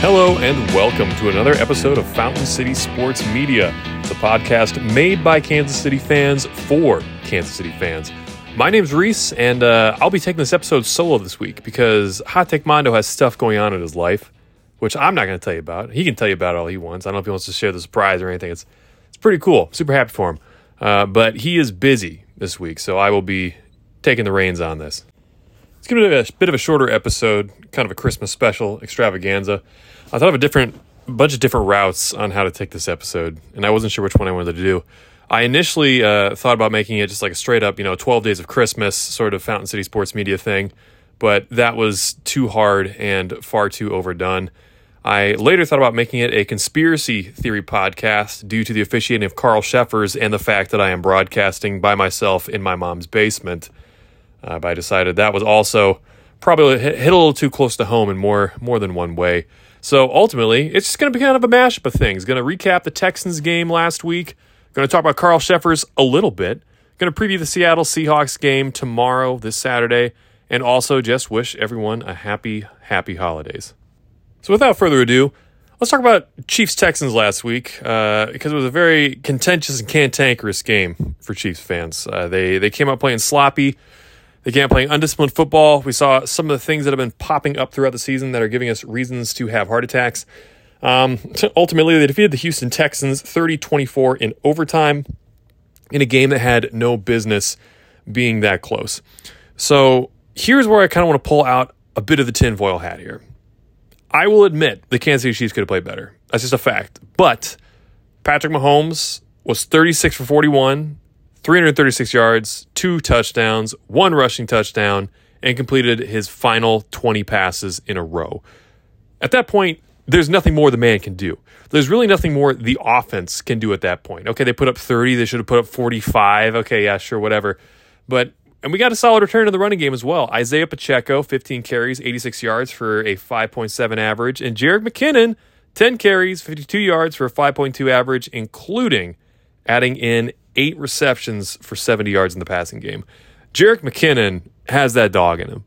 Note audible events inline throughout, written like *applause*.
Hello and welcome to another episode of Fountain City Sports Media. A podcast made by Kansas City fans for Kansas City fans. My name's Reese, and uh, I'll be taking this episode solo this week because Hot Take Mondo has stuff going on in his life, which I'm not going to tell you about. He can tell you about all he wants. I don't know if he wants to share the surprise or anything. It's it's pretty cool. Super happy for him. Uh, but he is busy this week, so I will be taking the reins on this. It's going to be a bit of a shorter episode, kind of a Christmas special extravaganza. I thought of a different bunch of different routes on how to take this episode, and I wasn't sure which one I wanted to do. I initially uh, thought about making it just like a straight up, you know, 12 days of Christmas sort of Fountain City Sports Media thing, but that was too hard and far too overdone. I later thought about making it a conspiracy theory podcast due to the officiating of Carl Cheffers and the fact that I am broadcasting by myself in my mom's basement. Uh, but I decided that was also probably hit, a little too close to home in more more than one way. So ultimately, it's just going to be kind of a mashup of things. Going to recap the Texans game last week. Going to talk about Carl Cheffers a little bit. Going to preview the Seattle Seahawks game tomorrow, this Saturday, and also just wish everyone a happy, happy holidays. So without further ado, let's talk about Chiefs Texans last week uh, because it was a very contentious and cantankerous game for Chiefs fans. Uh, they they came out playing sloppy. Out playing undisciplined football. We saw some of the things that have been popping up throughout the season that are giving us reasons to have heart attacks. Um, *laughs* ultimately, they defeated the Houston Texans 30 24 in overtime in a game that had no business being that close. So here's where I kind of want to pull out a bit of the tinfoil hat here. I will admit the Kansas City Chiefs could have played better. That's just a fact. But Patrick Mahomes was 36 for 41, 336 yards, two touchdowns, one rushing touchdown, and completed his final 20 passes in a row. At that point, there's nothing more the man can do. There's really nothing more the offense can do at that point. Okay, they put up 30, they should have put up 45. Okay, yeah, sure, whatever. But and we got a solid return to the running game as well. Isaiah Pacheco, 15 carries, 86 yards for a 5.7 average. And Jerick McKinnon, 10 carries, 52 yards for a 5.2 average, including adding in eight receptions for 70 yards in the passing game. Jerick McKinnon has that dog in him.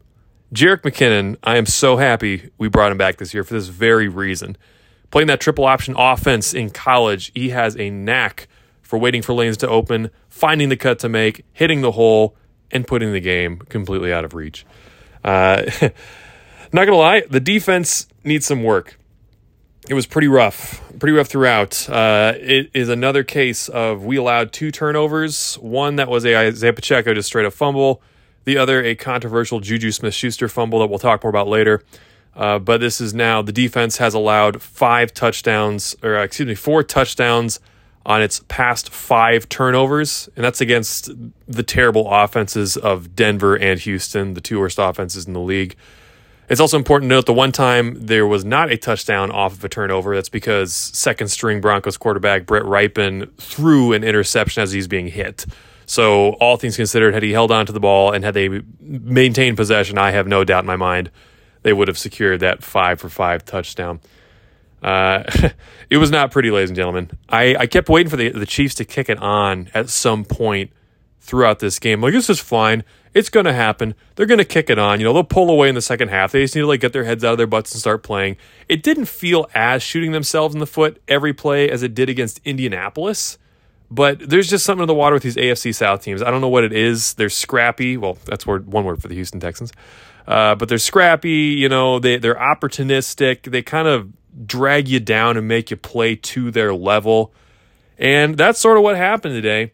Jerick McKinnon, I am so happy we brought him back this year for this very reason. Playing that triple option offense in college, he has a knack for waiting for lanes to open, finding the cut to make, hitting the hole, and putting the game completely out of reach. Uh, *laughs* not gonna lie, the defense needs some work. It was pretty rough, pretty rough throughout. Uh, it is another case of we allowed two turnovers. One that was a Isaiah Pacheco just straight up fumble. The other a controversial Juju Smith Schuster fumble that we'll talk more about later. Uh, but this is now the defense has allowed five touchdowns, or excuse me, four touchdowns on its past five turnovers, and that's against the terrible offenses of Denver and Houston, the two worst offenses in the league. It's also important to note the one time there was not a touchdown off of a turnover. That's because second string Broncos quarterback Brett Rypien threw an interception as he's being hit. So, all things considered, had he held on to the ball and had they maintained possession, I have no doubt in my mind they would have secured that five for five touchdown. Uh, *laughs* it was not pretty, ladies and gentlemen. I, I kept waiting for the, the Chiefs to kick it on at some point throughout this game. Like, this is fine. It's going to happen. They're going to kick it on. You know, they'll pull away in the second half. They just need to, like, get their heads out of their butts and start playing. It didn't feel as shooting themselves in the foot every play as it did against Indianapolis. But there's just something in the water with these AFC South teams. I don't know what it is. They're scrappy. Well, that's word, one word for the Houston Texans. Uh, but they're scrappy. You know, they, they're opportunistic. They kind of drag you down and make you play to their level. And that's sort of what happened today.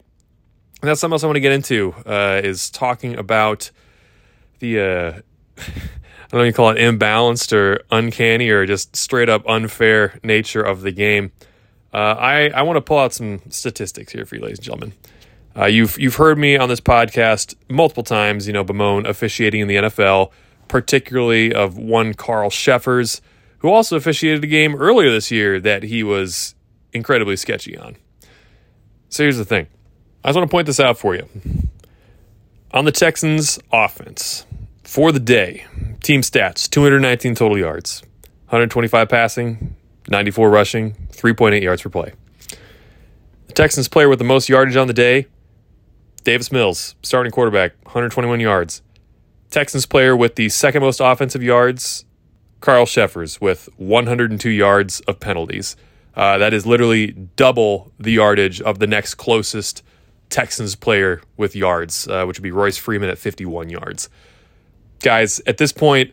And that's something else I want to get into uh, is talking about the uh, *laughs* I don't know you call it imbalanced or uncanny or just straight up unfair nature of the game. Uh, I I want to pull out some statistics here for you, ladies and gentlemen. Uh, you've you've heard me on this podcast multiple times, you know, bemoan officiating in the NFL, particularly of one Carl Cheffers, who also officiated a game earlier this year that he was incredibly sketchy on. So here's the thing I just want to point this out for you. On the Texans' offense, for the day, team stats 219 total yards, 125 passing, 94 rushing, 3.8 yards per play. The Texans player with the most yardage on the day, Davis Mills, starting quarterback, 121 yards. Texans player with the second most offensive yards, Carl Cheffers with 102 yards of penalties. Uh, that is literally double the yardage of the next closest Texans player with yards, uh, which would be Royce Freeman at 51 yards. Guys, at this point,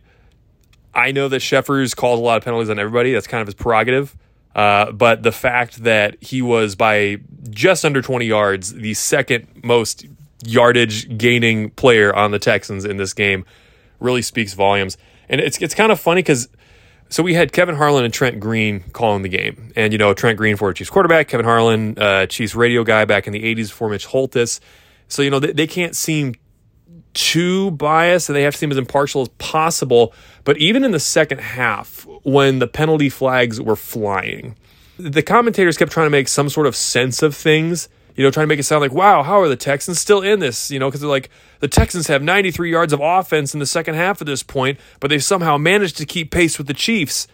I know that Cheffers calls a lot of penalties on everybody. That's kind of his prerogative. Uh, but the fact that he was by just under 20 yards, the second most yardage gaining player on the Texans in this game, really speaks volumes. And it's it's kind of funny because so we had Kevin Harlan and Trent Green calling the game, and you know Trent Green for Chiefs quarterback, Kevin Harlan, uh, Chiefs radio guy back in the '80s before Mitch Holthus. So you know they, they can't seem too biased, and they have to seem as impartial as possible. But even in the second half, when the penalty flags were flying, the commentators kept trying to make some sort of sense of things you know, trying to make it sound like, wow, how are the Texans still in this? You know, because they're like, the Texans have 93 yards of offense in the second half at this point, but they've somehow managed to keep pace with the Chiefs.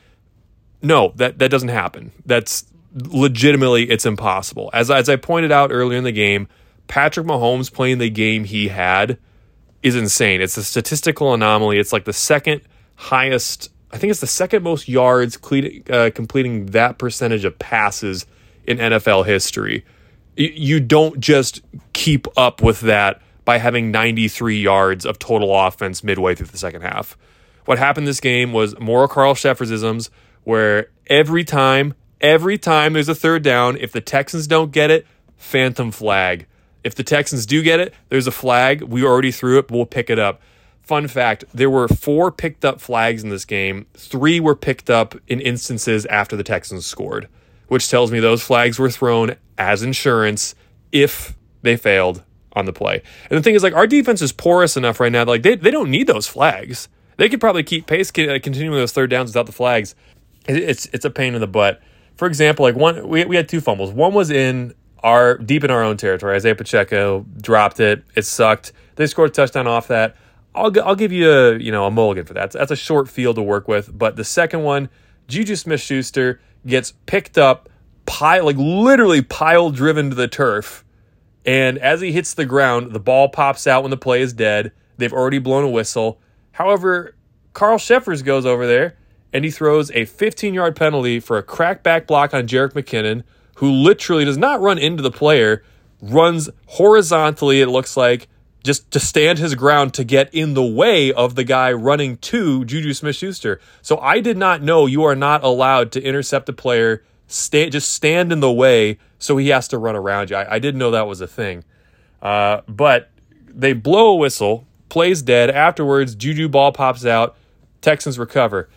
No, that, that doesn't happen. That's legitimately, it's impossible. As, as I pointed out earlier in the game, Patrick Mahomes playing the game he had is insane. It's a statistical anomaly. It's like the second highest, I think it's the second most yards uh, completing that percentage of passes in NFL history you don't just keep up with that by having 93 yards of total offense midway through the second half. What happened this game was more Carl Cheffersisms, where every time, every time there's a third down, if the Texans don't get it, phantom flag. If the Texans do get it, there's a flag. We already threw it, we'll pick it up. Fun fact there were four picked up flags in this game. Three were picked up in instances after the Texans scored which tells me those flags were thrown as insurance if they failed on the play. And the thing is, like, our defense is porous enough right now, like, they, they don't need those flags. They could probably keep pace uh, continuing those third downs without the flags. It's it's a pain in the butt. For example, like one we, we had two fumbles. One was in our deep in our own territory. Isaiah Pacheco dropped it. It sucked. They scored a touchdown off that. I'll I'll give you a you know a mulligan for that. That's a short field to work with. But the second one, Juju Smith Schuster gets picked up, pile like literally pile driven to the turf. And as he hits the ground, the ball pops out when the play is dead. They've already blown a whistle. However, Carl Cheffers goes over there and he throws a 15 yard penalty for a crackback block on Jerick McKinnon, who literally does not run into the player, runs horizontally, it looks like, just to stand his ground to get in the way of the guy running to Juju Smith Schuster. So I did not know you are not allowed to intercept a player, stand, just stand in the way so he has to run around you. I, I didn't know that was a thing. Uh, but they blow a whistle, plays dead. Afterwards, Juju ball pops out, Texans recover.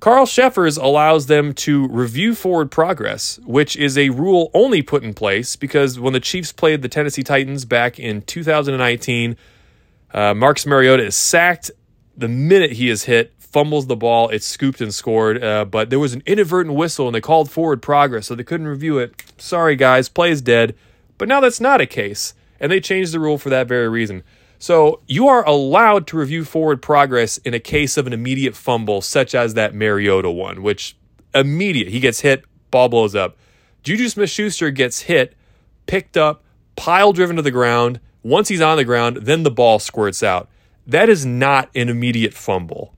Carl Cheffers allows them to review forward progress, which is a rule only put in place because when the Chiefs played the Tennessee Titans back in 2019, uh, Marcus Mariota is sacked the minute he is hit, fumbles the ball, it's scooped and scored. Uh, but there was an inadvertent whistle and they called forward progress, so they couldn't review it. Sorry, guys, play is dead. But now that's not a case, and they changed the rule for that very reason. So you are allowed to review forward progress in a case of an immediate fumble, such as that Mariota one, which immediate he gets hit, ball blows up. Juju Smith Schuster gets hit, picked up, pile driven to the ground. Once he's on the ground, then the ball squirts out. That is not an immediate fumble.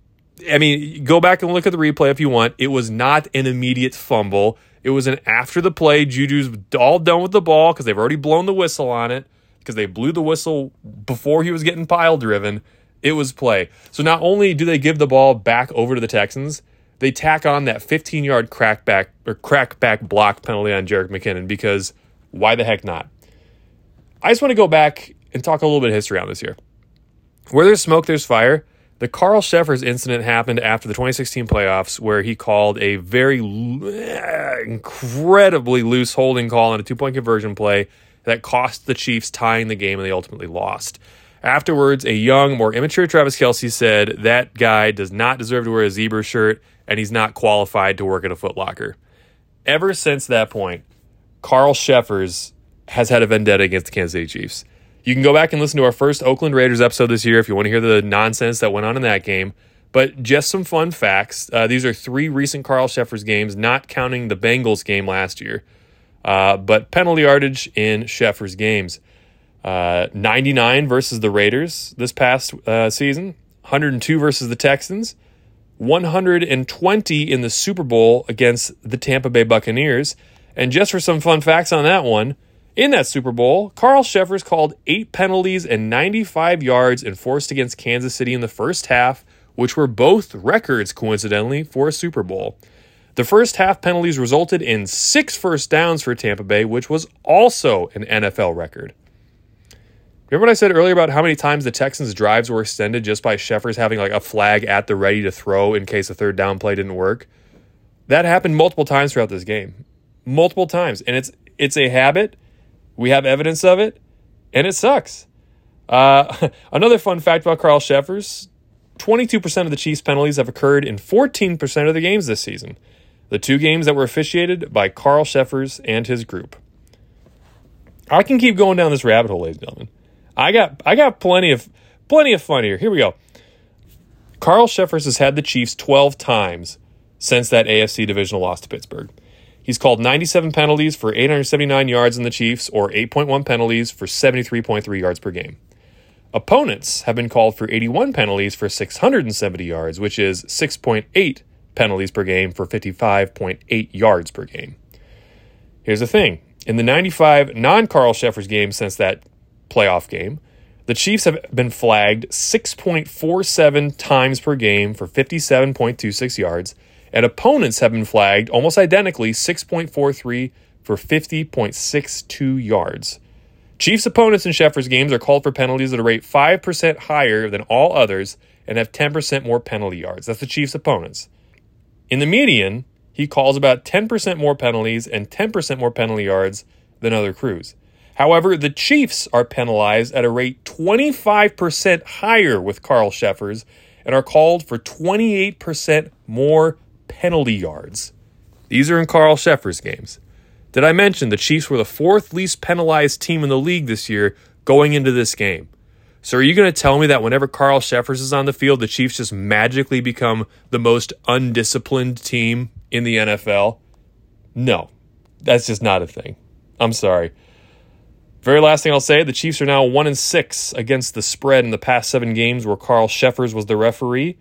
I mean, go back and look at the replay if you want. It was not an immediate fumble. It was an after the play. Juju's all done with the ball because they've already blown the whistle on it because they blew the whistle before he was getting pile driven. It was play. So not only do they give the ball back over to the Texans, they tack on that 15 yard crackback or crackback block penalty on Jerick McKinnon because why the heck not? I just want to go back and talk a little bit of history on this year. Where there's smoke, there's fire. The Carl Cheffers incident happened after the 2016 playoffs, where he called a very incredibly loose holding call on a two point conversion play that cost the Chiefs tying the game and they ultimately lost. Afterwards, a young, more immature Travis Kelce said that guy does not deserve to wear a zebra shirt and he's not qualified to work at a Footlocker. Ever since that point, Carl Cheffers has had a vendetta against the Kansas City Chiefs. You can go back and listen to our first Oakland Raiders episode this year if you want to hear the nonsense that went on in that game. But just some fun facts. Uh, these are three recent Carl Cheffers games, not counting the Bengals game last year. Uh, but penalty yardage in Cheffers games. Uh, 99 versus the Raiders this past uh, season, 102 versus the Texans, 120 in the Super Bowl against the Tampa Bay Buccaneers. And just for some fun facts on that one, in that Super Bowl, Carl Cheffers called eight penalties and 95 yards enforced against Kansas City in the first half, which were both records, coincidentally, for a Super Bowl. The first half penalties resulted in six first downs for Tampa Bay, which was also an NFL record. Remember what I said earlier about how many times the Texans' drives were extended just by Cheffers having like a flag at the ready to throw in case a third down play didn't work? That happened multiple times throughout this game. Multiple times. And it's it's a habit we have evidence of it, and it sucks. Uh, *laughs* another fun fact about Carl Cheffers 22% of the Chiefs' penalties have occurred in 14% of the games this season. The two games that were officiated by Carl Cheffers and his group. I can keep going down this rabbit hole, ladies and gentlemen. I got I got plenty of plenty of fun here. Here we go. Carl Cheffers has had the Chiefs 12 times since that AFC divisional loss to Pittsburgh. He's called 97 penalties for 879 yards in the Chiefs, or 8.1 penalties for 73.3 yards per game. Opponents have been called for 81 penalties for 670 yards, which is 6.8 penalties per game for 55.8 yards per game. Here's the thing in the 95 non Carl Cheffers games since that playoff game, the Chiefs have been flagged 6.47 times per game for 57.26 yards and opponents have been flagged almost identically 6.43 for 50.62 yards. Chiefs opponents in Cheffers games are called for penalties at a rate 5% higher than all others and have 10% more penalty yards. That's the Chiefs opponents. In the median, he calls about 10% more penalties and 10% more penalty yards than other crews. However, the Chiefs are penalized at a rate 25% higher with Carl Cheffers and are called for 28% more penalty yards. These are in Carl Cheffers' games. Did I mention the Chiefs were the fourth least penalized team in the league this year going into this game? So are you going to tell me that whenever Carl Cheffers is on the field, the Chiefs just magically become the most undisciplined team in the NFL? No, that's just not a thing. I'm sorry. Very last thing I'll say: the Chiefs are now one and six against the spread in the past seven games where Carl Cheffers was the referee.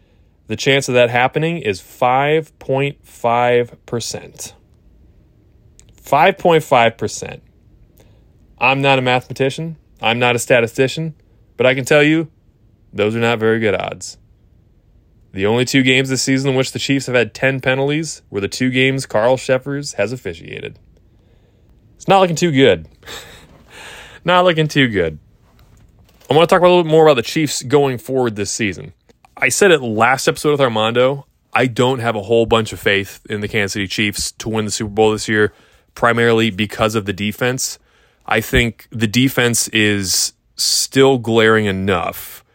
The chance of that happening is 5.5%. 5.5%. I'm not a mathematician, I'm not a statistician, but I can tell you those are not very good odds. The only two games this season in which the Chiefs have had 10 penalties were the two games Carl Cheffers has officiated. It's not looking too good. *laughs* not looking too good. I want to talk a little bit more about the Chiefs going forward this season. I said it last episode with Armando. I don't have a whole bunch of faith in the Kansas City Chiefs to win the Super Bowl this year, primarily because of the defense. I think the defense is still glaring enough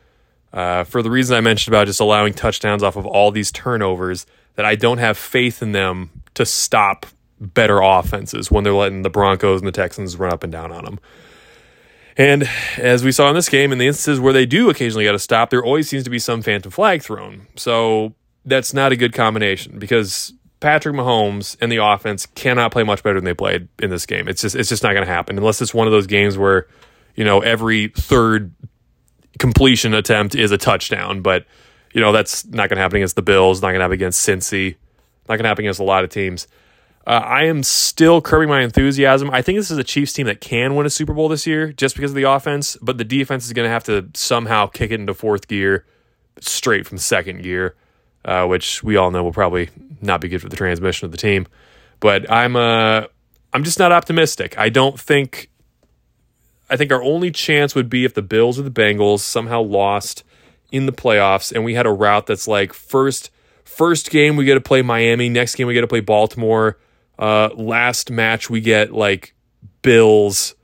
uh, for the reason I mentioned about just allowing touchdowns off of all these turnovers that I don't have faith in them to stop better offenses when they're letting the Broncos and the Texans run up and down on them. And as we saw in this game, in the instances where they do occasionally get a stop, there always seems to be some phantom flag thrown. So that's not a good combination because Patrick Mahomes and the offense cannot play much better than they played in this game. It's just it's just not going to happen unless it's one of those games where you know every third completion attempt is a touchdown. But you know that's not going to happen against the Bills. Not going to happen against Cincy. Not going to happen against a lot of teams. Uh, I am still curbing my enthusiasm. I think this is a Chiefs team that can win a Super Bowl this year just because of the offense, but the defense is going to have to somehow kick it into fourth gear straight from second gear, uh, which we all know will probably not be good for the transmission of the team. But I'm uh, I'm just not optimistic. I don't think. I think our only chance would be if the Bills or the Bengals somehow lost in the playoffs, and we had a route that's like first first game we get to play Miami, next game we get to play Baltimore uh, last match we get like Bills,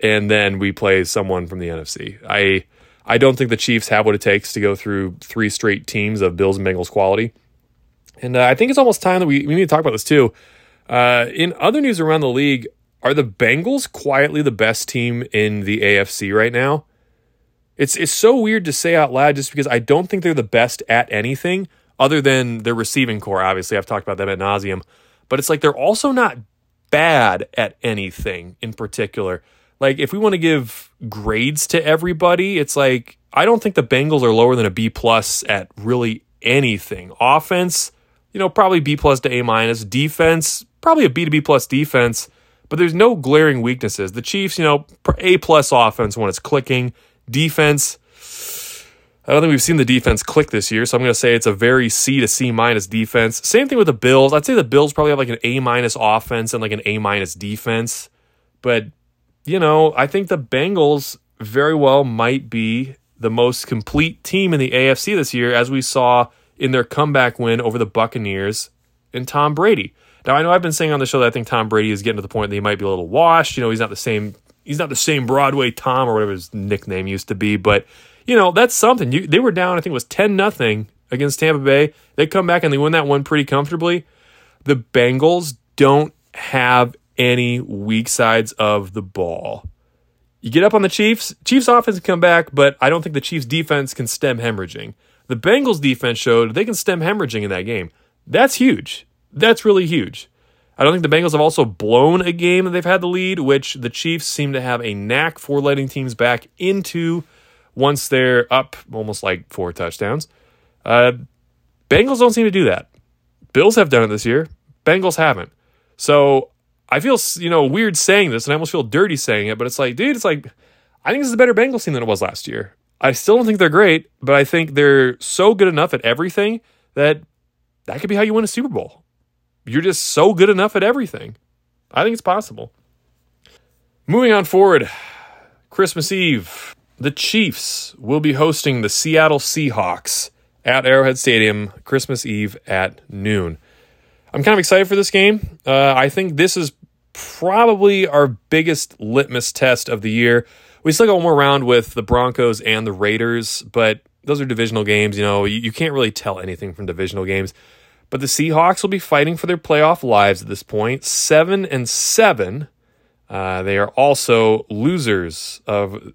and then we play someone from the NFC. I I don't think the Chiefs have what it takes to go through three straight teams of Bills and Bengals quality. And uh, I think it's almost time that we, we need to talk about this too. Uh, in other news around the league, are the Bengals quietly the best team in the AFC right now? It's it's so weird to say out loud just because I don't think they're the best at anything other than their receiving corps. Obviously, I've talked about them at nauseum but it's like they're also not bad at anything in particular. Like if we want to give grades to everybody, it's like I don't think the Bengals are lower than a B plus at really anything. Offense, you know, probably B plus to A minus. Defense, probably a B to B plus defense, but there's no glaring weaknesses. The Chiefs, you know, A plus offense when it's clicking. Defense, I don't think we've seen the defense click this year, so I'm going to say it's a very C to C minus defense. Same thing with the Bills. I'd say the Bills probably have like an A minus offense and like an A minus defense. But, you know, I think the Bengals very well might be the most complete team in the AFC this year, as we saw in their comeback win over the Buccaneers and Tom Brady. Now, I know I've been saying on the show that I think Tom Brady is getting to the point that he might be a little washed. You know, he's not the same. He's not the same Broadway Tom or whatever his nickname used to be, but you know, that's something. You, they were down, I think it was 10 nothing against Tampa Bay. They come back and they win that one pretty comfortably. The Bengals don't have any weak sides of the ball. You get up on the Chiefs, Chiefs offense come back, but I don't think the Chiefs defense can stem hemorrhaging. The Bengals defense showed they can stem hemorrhaging in that game. That's huge. That's really huge. I don't think the Bengals have also blown a game that they've had the lead, which the Chiefs seem to have a knack for letting teams back into once they're up almost like four touchdowns. Uh, Bengals don't seem to do that. Bills have done it this year. Bengals haven't. So I feel you know weird saying this, and I almost feel dirty saying it. But it's like, dude, it's like I think this is a better Bengals team than it was last year. I still don't think they're great, but I think they're so good enough at everything that that could be how you win a Super Bowl. You're just so good enough at everything. I think it's possible. Moving on forward, Christmas Eve, the Chiefs will be hosting the Seattle Seahawks at Arrowhead Stadium Christmas Eve at noon. I'm kind of excited for this game. Uh, I think this is probably our biggest litmus test of the year. We still got one more round with the Broncos and the Raiders, but those are divisional games. You know, you, you can't really tell anything from divisional games. But the Seahawks will be fighting for their playoff lives at this point. seven and seven. Uh, they are also losers of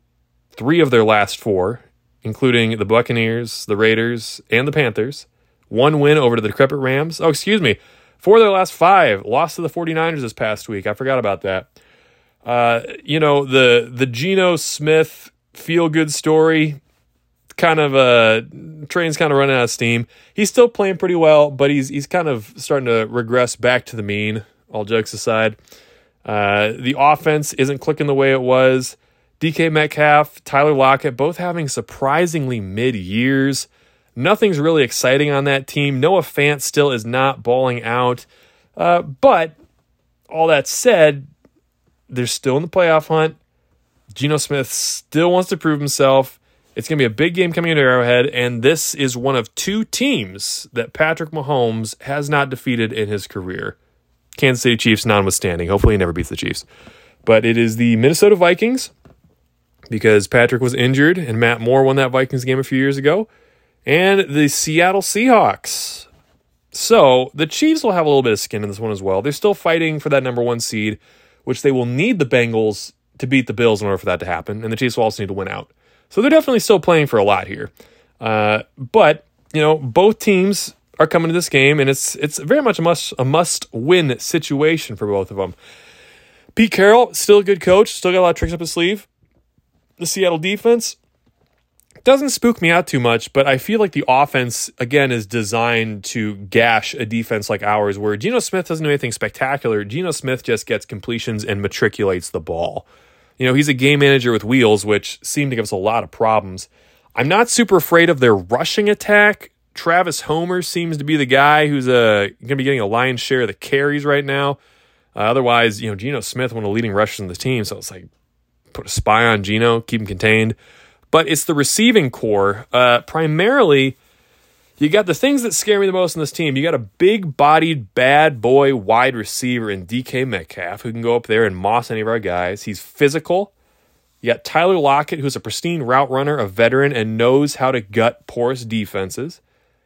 three of their last four, including the Buccaneers, the Raiders, and the Panthers. One win over to the decrepit Rams. Oh, excuse me. Four of their last five lost to the 49ers this past week. I forgot about that. Uh, you know, the the Geno Smith feel good story kind of uh train's kind of running out of steam. He's still playing pretty well, but he's he's kind of starting to regress back to the mean, all jokes aside. Uh, the offense isn't clicking the way it was. DK Metcalf, Tyler Lockett, both having surprisingly mid years. Nothing's really exciting on that team. Noah Fant still is not balling out. Uh, but all that said, they're still in the playoff hunt. Geno Smith still wants to prove himself. It's going to be a big game coming into Arrowhead, and this is one of two teams that Patrick Mahomes has not defeated in his career. Kansas City Chiefs notwithstanding. Hopefully, he never beats the Chiefs. But it is the Minnesota Vikings because Patrick was injured and Matt Moore won that Vikings game a few years ago, and the Seattle Seahawks. So the Chiefs will have a little bit of skin in this one as well. They're still fighting for that number one seed, which they will need the Bengals to beat the Bills in order for that to happen, and the Chiefs will also need to win out. So they're definitely still playing for a lot here. Uh, but you know, both teams are coming to this game, and it's it's very much a must a must win situation for both of them. Pete Carroll, still a good coach, still got a lot of tricks up his sleeve the Seattle defense doesn't spook me out too much, but I feel like the offense, again, is designed to gash a defense like ours, where Geno Smith doesn't do anything spectacular. Geno Smith just gets completions and matriculates the ball. You know, he's a game manager with wheels, which seem to give us a lot of problems. I'm not super afraid of their rushing attack. Travis Homer seems to be the guy who's uh, going to be getting a lion's share of the carries right now. Uh, otherwise, you know, Geno Smith, one of the leading rushers in the team, so it's like put a spy on Geno, keep him contained. But it's the receiving corps. Uh, primarily, you got the things that scare me the most in this team. You got a big bodied, bad boy wide receiver in DK Metcalf who can go up there and moss any of our guys. He's physical. You got Tyler Lockett, who's a pristine route runner, a veteran, and knows how to gut porous defenses.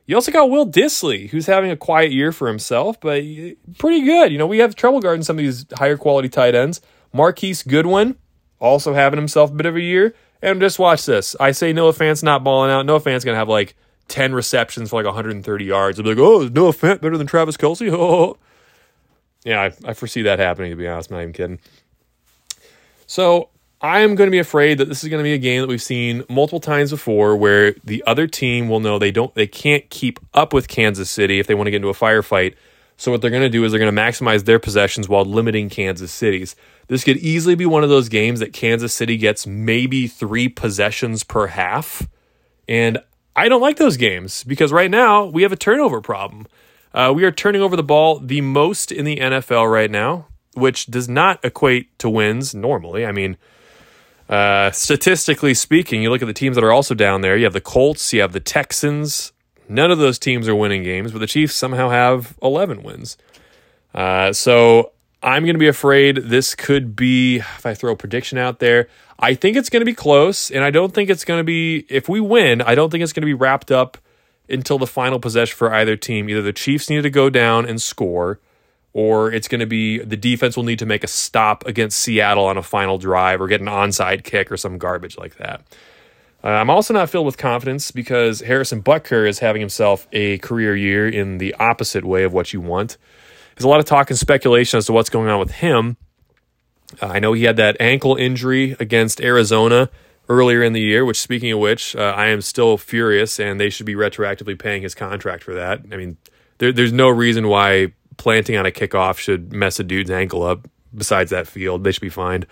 You also got Will Dissly, who's having a quiet year for himself, but pretty good. You know, we have trouble guarding some of these higher quality tight ends. Marquise Goodwin, also having himself a bit of a year. And just watch this. I say Noah Fant's not balling out. Noah Fant's going to have like 10 receptions for like 130 yards. I'll be like, oh, Noah Fant better than Travis Kelce? Oh. *laughs* Yeah, I, I foresee that happening, to be honest. I'm not even kidding. So I'm going to be afraid that this is going to be a game that we've seen multiple times before where the other team will know they don't they can't keep up with Kansas City if they want to get into a firefight. So what they're going to do is they're going to maximize their possessions while limiting Kansas City's. This could easily be one of those games that Kansas City gets maybe 3 possessions per half. And I don't like those games because right now we have a turnover problem. Uh, we are turning over the ball the most in the NFL right now, which does not equate to wins normally. I mean, uh, statistically speaking, you look at the teams that are also down there. You have the Colts, you have the Texans. None of those teams are winning games, but the Chiefs somehow have 11 wins. Uh, so I'm going to be afraid this could be, if I throw a prediction out there, I think it's going to be close. And I don't think it's going to be, if we win, I don't think it's going to be wrapped up until the final possession for either team. Either the Chiefs need to go down and score or it's going to be the defense will need to make a stop against Seattle on a final drive or get an onside kick or some garbage like that. Uh, I'm also not filled with confidence because Harrison Butker is having himself a career year in the opposite way of what you want. There's a lot of talk and speculation as to what's going on with him. Uh, I know he had that ankle injury against Arizona earlier in the year, which, speaking of which, uh, I am still furious and they should be retroactively paying his contract for that. I mean, there, there's no reason why planting on a kickoff should mess a dude's ankle up. Besides that field, they should be fine.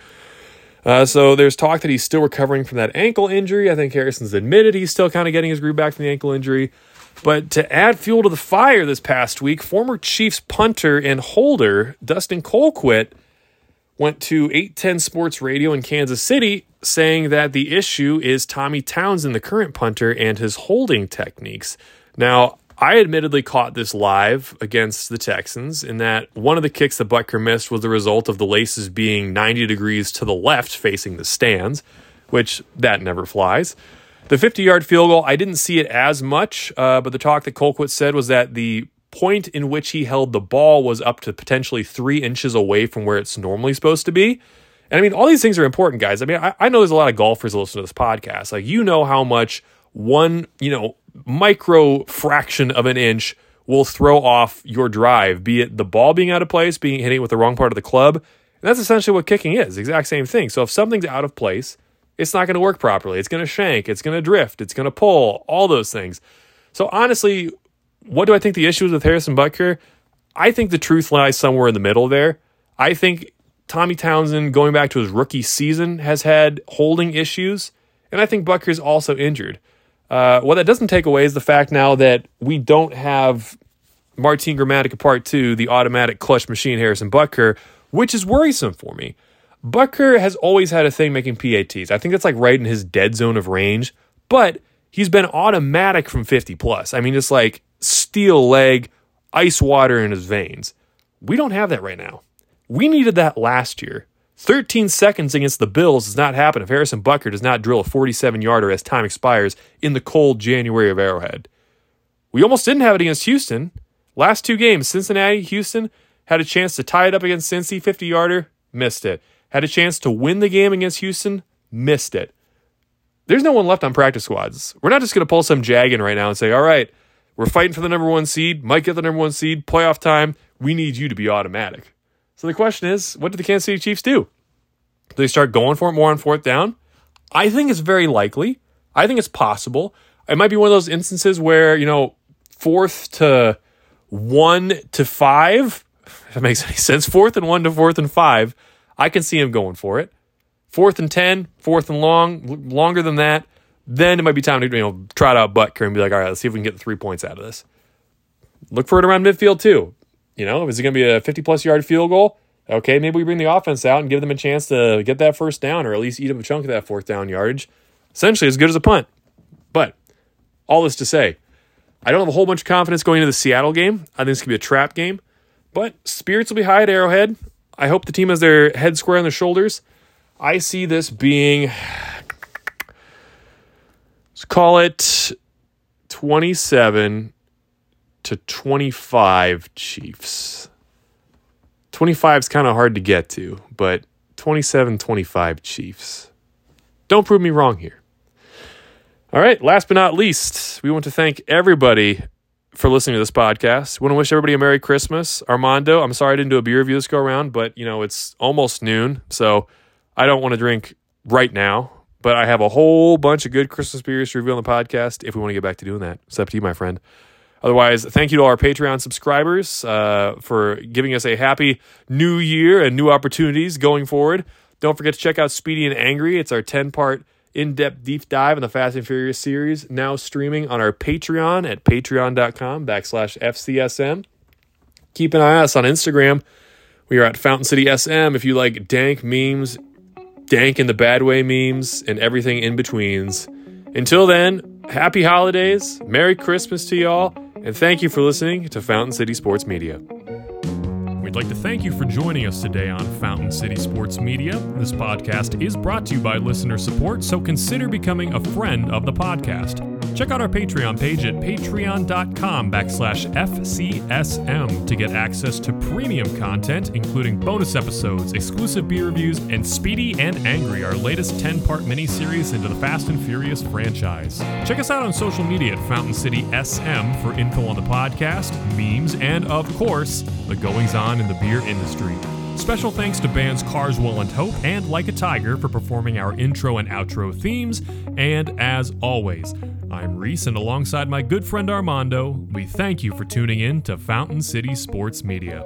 Uh, so there's talk that he's still recovering from that ankle injury. I think Harrison's admitted he's still kind of getting his groove back from the ankle injury. But to add fuel to the fire this past week, former Chiefs punter and holder Dustin Colquitt went to 810 Sports Radio in Kansas City saying that the issue is Tommy Townsend, the current punter, and his holding techniques. Now, I admittedly caught this live against the Texans in that one of the kicks that Butker missed was the result of the laces being 90 degrees to the left facing the stands, which that never flies. The 50 yard field goal, I didn't see it as much, uh, but the talk that Colquitt said was that the point in which he held the ball was up to potentially three inches away from where it's normally supposed to be. And I mean, all these things are important, guys. I mean, I, I know there's a lot of golfers that listen to this podcast. Like, you know how much one, you know, micro fraction of an inch will throw off your drive, be it the ball being out of place, being hitting with the wrong part of the club. And that's essentially what kicking is, exact same thing. So if something's out of place, it's not going to work properly. It's going to shank, it's going to drift, it's going to pull, all those things. So honestly, what do I think the issue is with Harrison Butker? I think the truth lies somewhere in the middle there. I think Tommy Townsend, going back to his rookie season, has had holding issues, and I think Butker's also injured. Uh, what that doesn't take away is the fact now that we don't have Martin Gramatica Part 2, the automatic clutch machine Harrison Butker, which is worrisome for me. Butker has always had a thing making PATs. I think that's like right in his dead zone of range, but he's been automatic from 50 plus. I mean, it's like steel leg, ice water in his veins. We don't have that right now. We needed that last year. 13 seconds against the Bills does not happen if Harrison Butker does not drill a 47 yarder as time expires in the cold January of Arrowhead. We almost didn't have it against Houston. Last two games, Cincinnati, Houston, had a chance to tie it up against Cincy, 50 yarder, missed it. Had a chance to win the game against Houston, missed it. There's no one left on practice squads. We're not just going to pull some jagging right now and say, all right, we're fighting for the number one seed, might get the number one seed, playoff time. We need you to be automatic. So the question is, what did the Kansas City Chiefs do? Do they start going for it more on fourth down? I think it's very likely. I think it's possible. It might be one of those instances where, you know, fourth to one to five, if that makes any sense, fourth and one to fourth and five, I can see him going for it. Fourth and 10, fourth and long, longer than that, then it might be time to, you know, trot out Butker and be like, all right, let's see if we can get the three points out of this. Look for it around midfield too. You know, is it going to be a 50 plus yard field goal? Okay, maybe we bring the offense out and give them a chance to get that first down or at least eat up a chunk of that fourth down yardage. Essentially, as good as a punt. But all this to say, I don't have a whole bunch of confidence going into the Seattle game. I think it's going to be a trap game. But spirits will be high at Arrowhead. I hope the team has their head square on their shoulders. I see this being, let's call it 27 to 25 Chiefs. 25 is kind of hard to get to, but 27 25 Chiefs. Don't prove me wrong here. All right, last but not least, we want to thank everybody for listening to this podcast. We want to wish everybody a Merry Christmas. Armando, I'm sorry I didn't do a beer review this go around, but you know, it's almost noon, so I don't want to drink right now, but I have a whole bunch of good Christmas beers to review on the podcast if we want to get back to doing that. It's up to you, my friend. Otherwise, thank you to all our Patreon subscribers uh, for giving us a happy new year and new opportunities going forward. Don't forget to check out Speedy and Angry. It's our 10 part in depth deep dive in the Fast and Furious series, now streaming on our Patreon at patreon.com backslash FCSM. Keep an eye on us on Instagram. We are at Fountain City SM. If you like dank memes, dank in the bad way memes, and everything in betweens. Until then, happy holidays, Merry Christmas to y'all, and thank you for listening to Fountain City Sports Media. We'd like to thank you for joining us today on Fountain City Sports Media. This podcast is brought to you by listener support, so consider becoming a friend of the podcast. Check out our Patreon page at patreon.com backslash FCSM to get access to premium content, including bonus episodes, exclusive beer reviews, and Speedy and Angry, our latest 10 part miniseries into the Fast and Furious franchise. Check us out on social media at Fountain City SM for info on the podcast, memes, and of course, the goings on in the beer industry. Special thanks to bands Carswell and Hope and Like a Tiger for performing our intro and outro themes. And as always, I'm Reese, and alongside my good friend Armando, we thank you for tuning in to Fountain City Sports Media.